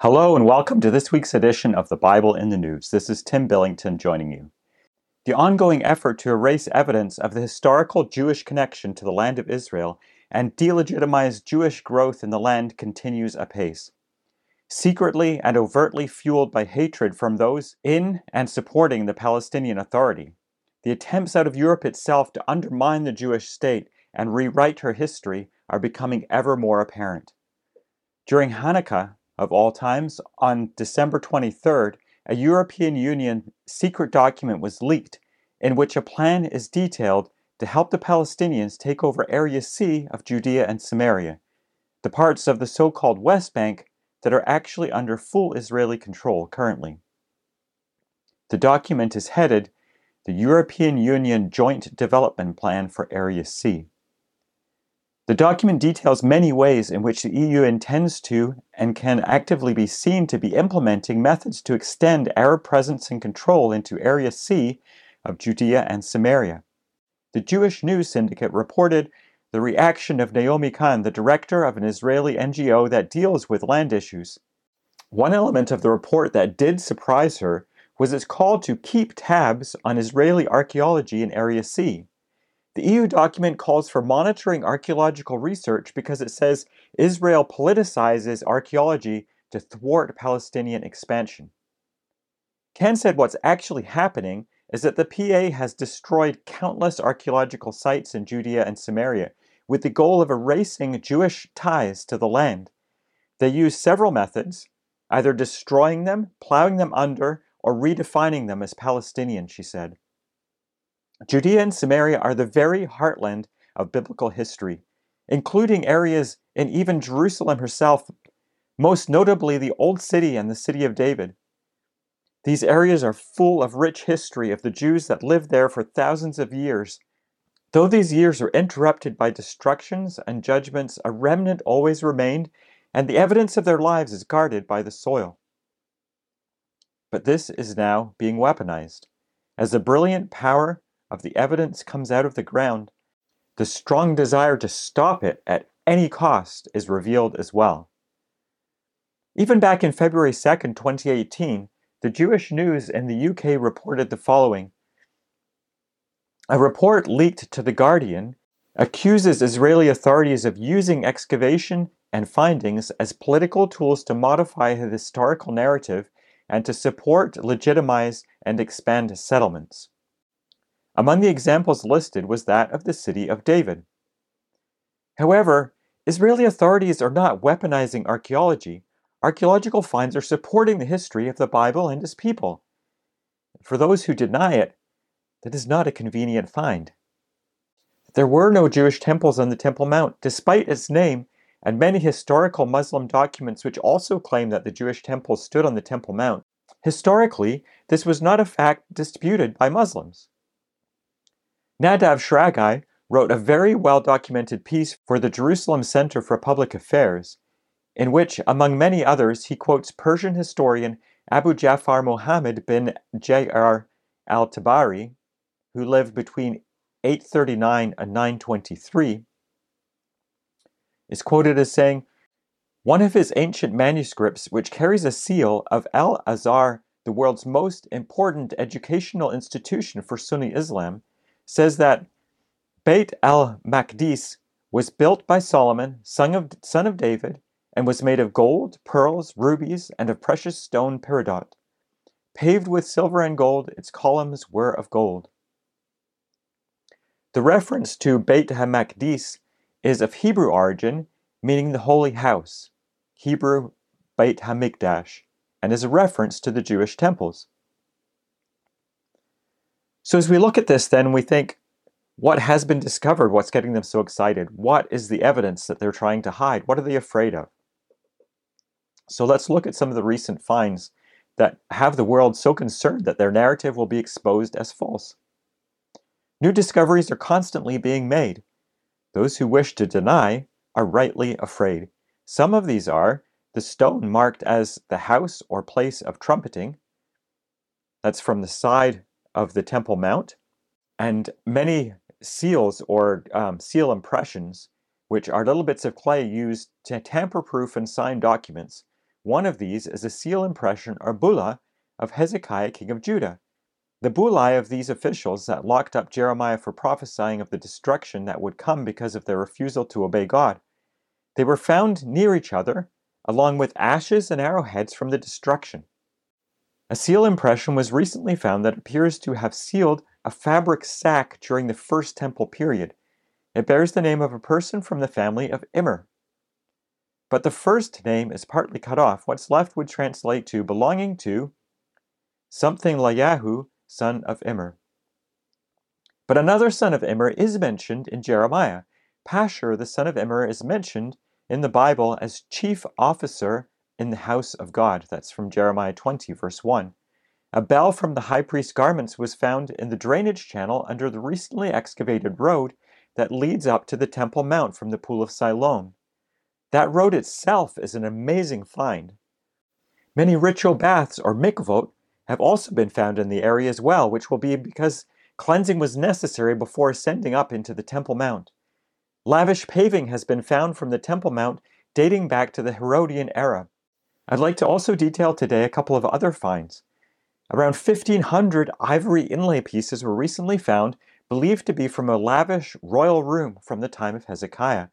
Hello and welcome to this week's edition of the Bible in the News. This is Tim Billington joining you. The ongoing effort to erase evidence of the historical Jewish connection to the land of Israel and delegitimize Jewish growth in the land continues apace. Secretly and overtly fueled by hatred from those in and supporting the Palestinian Authority, the attempts out of Europe itself to undermine the Jewish state and rewrite her history are becoming ever more apparent. During Hanukkah, of all times, on December 23rd, a European Union secret document was leaked in which a plan is detailed to help the Palestinians take over Area C of Judea and Samaria, the parts of the so called West Bank that are actually under full Israeli control currently. The document is headed the European Union Joint Development Plan for Area C. The document details many ways in which the EU intends to and can actively be seen to be implementing methods to extend Arab presence and control into Area C of Judea and Samaria. The Jewish News Syndicate reported the reaction of Naomi Kahn, the director of an Israeli NGO that deals with land issues. One element of the report that did surprise her was its call to keep tabs on Israeli archaeology in Area C. The EU document calls for monitoring archaeological research because it says Israel politicizes archaeology to thwart Palestinian expansion. Kahn said what's actually happening is that the PA has destroyed countless archaeological sites in Judea and Samaria with the goal of erasing Jewish ties to the land. They use several methods, either destroying them, plowing them under, or redefining them as Palestinian, she said. Judea and Samaria are the very heartland of biblical history, including areas in even Jerusalem herself, most notably the Old City and the City of David. These areas are full of rich history of the Jews that lived there for thousands of years. Though these years were interrupted by destructions and judgments, a remnant always remained, and the evidence of their lives is guarded by the soil. But this is now being weaponized. As a brilliant power of the evidence comes out of the ground, the strong desire to stop it at any cost is revealed as well. Even back in February 2nd, 2018, the Jewish News in the UK reported the following. A report leaked to The Guardian accuses Israeli authorities of using excavation and findings as political tools to modify the historical narrative and to support, legitimize, and expand settlements. Among the examples listed was that of the city of David. However, Israeli authorities are not weaponizing archaeology. Archaeological finds are supporting the history of the Bible and its people. For those who deny it, that is not a convenient find. There were no Jewish temples on the Temple Mount, despite its name, and many historical Muslim documents which also claim that the Jewish temples stood on the Temple Mount. Historically, this was not a fact disputed by Muslims. Nadav Shragai wrote a very well documented piece for the Jerusalem Center for Public Affairs, in which, among many others, he quotes Persian historian Abu Ja'far Muhammad bin Jarir al Tabari, who lived between 839 and 923, is quoted as saying, One of his ancient manuscripts, which carries a seal of Al Azhar, the world's most important educational institution for Sunni Islam, says that Beit al Maqdis was built by Solomon, son of, son of David, and was made of gold, pearls, rubies, and of precious stone peridot. Paved with silver and gold, its columns were of gold. The reference to Beit HaMaqdis is of Hebrew origin, meaning the holy house, Hebrew Beit HaMikdash, and is a reference to the Jewish temples. So as we look at this, then we think, what has been discovered? What's getting them so excited? What is the evidence that they're trying to hide? What are they afraid of? So let's look at some of the recent finds that have the world so concerned that their narrative will be exposed as false. New discoveries are constantly being made. Those who wish to deny are rightly afraid. Some of these are the stone marked as the house or place of trumpeting. That's from the side of the Temple Mount, and many seals or um, seal impressions, which are little bits of clay used to tamper proof and sign documents, One of these is a seal impression or bulla of Hezekiah, king of Judah. The bullae of these officials that locked up Jeremiah for prophesying of the destruction that would come because of their refusal to obey God. They were found near each other, along with ashes and arrowheads from the destruction. A seal impression was recently found that appears to have sealed a fabric sack during the First Temple period. It bears the name of a person from the family of Immer. But the first name is partly cut off. What's left would translate to belonging to something Layahu, son of Immer. But another son of Immer is mentioned in Jeremiah. Pashur, the son of Immer, is mentioned in the Bible as chief officer in the house of God. That's from Jeremiah 20, verse 1. A bell from the high priest's garments was found in the drainage channel under the recently excavated road that leads up to the Temple Mount from the Pool of Siloam. That road itself is an amazing find. Many ritual baths, or mikvot, have also been found in the area as well, which will be because cleansing was necessary before ascending up into the Temple Mount. Lavish paving has been found from the Temple Mount dating back to the Herodian era. I'd like to also detail today a couple of other finds. Around 1,500 ivory inlay pieces were recently found, believed to be from a lavish royal room from the time of Hezekiah.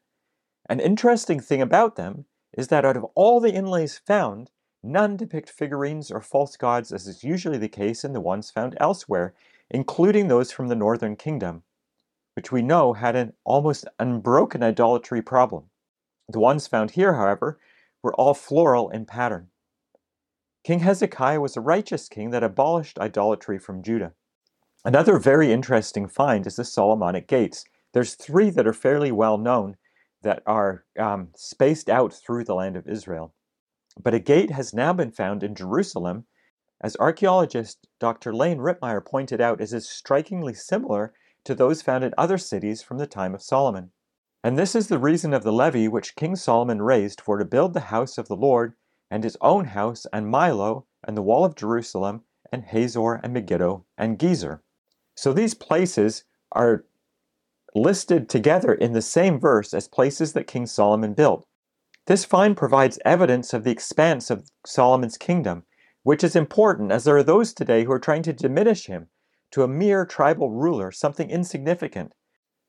An interesting thing about them is that out of all the inlays found, none depict figurines or false gods as is usually the case in the ones found elsewhere, including those from the northern kingdom, which we know had an almost unbroken idolatry problem. The ones found here, however, were all floral in pattern. King Hezekiah was a righteous king that abolished idolatry from Judah. Another very interesting find is the Solomonic gates. There's three that are fairly well known that are um, spaced out through the land of Israel. But a gate has now been found in Jerusalem, as archaeologist Dr. Leen Ritmeyer pointed out, is strikingly similar to those found in other cities from the time of Solomon. And this is the reason of the levy which King Solomon raised for to build the house of the Lord, and his own house, and Millo, and the wall of Jerusalem, and Hazor, and Megiddo, and Gezer. So these places are listed together in the same verse as places that King Solomon built. This find provides evidence of the expanse of Solomon's kingdom, which is important as there are those today who are trying to diminish him to a mere tribal ruler, something insignificant.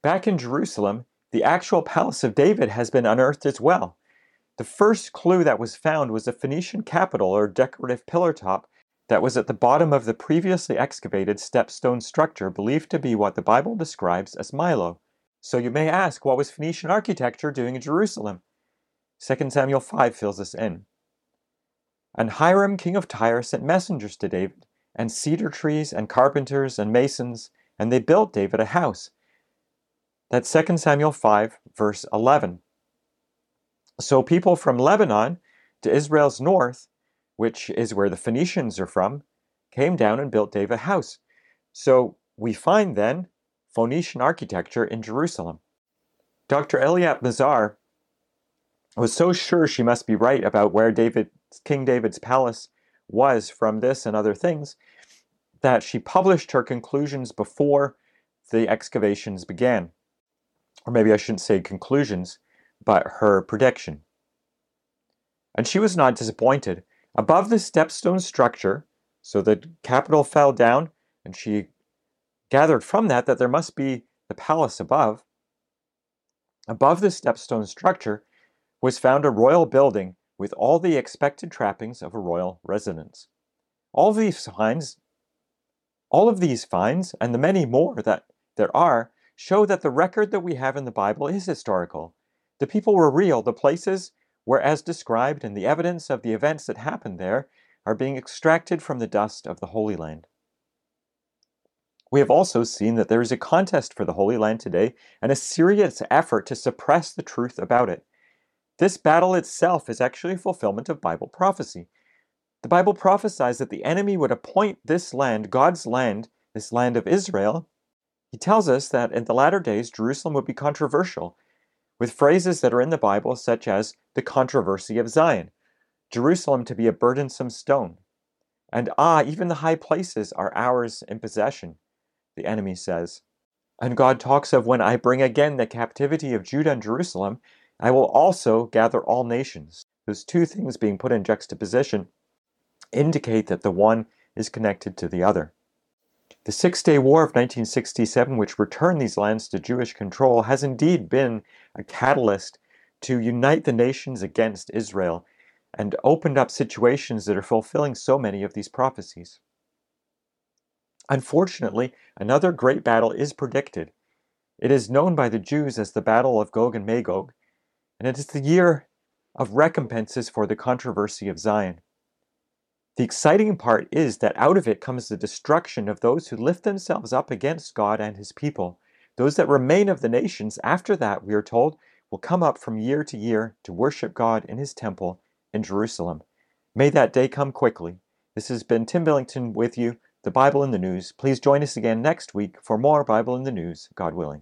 Back in Jerusalem, the actual Palace of David has been unearthed as well. The first clue that was found was a Phoenician capital or decorative pillar top that was at the bottom of the previously excavated stepstone structure believed to be what the Bible describes as Millo. So you may ask, what was Phoenician architecture doing in Jerusalem? 2 Samuel 5 fills this in. And Hiram, king of Tyre, sent messengers to David, and cedar trees, and carpenters, and masons, and they built David a house. That's 2 Samuel 5, verse 11. So people from Lebanon to Israel's north, which is where the Phoenicians are from, came down and built David a house. So we find then Phoenician architecture in Jerusalem. Dr. Eilat Mazar was so sure she must be right about where David, King David's palace was from this and other things that she published her conclusions before the excavations began or maybe I shouldn't say conclusions, but her prediction. And she was not disappointed. Above the stepstone structure, so the capital fell down, and she gathered from that that there must be the palace above. Above the stepstone structure was found a royal building with all the expected trappings of a royal residence. All these finds, all of these finds, and the many more that there are, show that the record that we have in the Bible is historical. The people were real, the places were as described, and the evidence of the events that happened there are being extracted from the dust of the Holy Land. We have also seen that there is a contest for the Holy Land today and a serious effort to suppress the truth about it. This battle itself is actually a fulfillment of Bible prophecy. The Bible prophesies that the enemy would appoint this land, God's land, this land of Israel, he tells us that in the latter days Jerusalem would be controversial, with phrases that are in the Bible such as the controversy of Zion, Jerusalem to be a burdensome stone, and ah, even the high places are ours in possession, the enemy says. And God talks of when I bring again the captivity of Judah and Jerusalem, I will also gather all nations. Those two things being put in juxtaposition indicate that the one is connected to the other. The Six Day War of 1967, which returned these lands to Jewish control, has indeed been a catalyst to unite the nations against Israel and opened up situations that are fulfilling so many of these prophecies. Unfortunately, another great battle is predicted. It is known by the Jews as the Battle of Gog and Magog, and it is the year of recompenses for the controversy of Zion. The exciting part is that out of it comes the destruction of those who lift themselves up against God and his people. Those that remain of the nations after that, we are told, will come up from year to year to worship God in his temple in Jerusalem. May that day come quickly. This has been Tim Billington with you, the Bible in the News. Please join us again next week for more Bible in the News, God willing.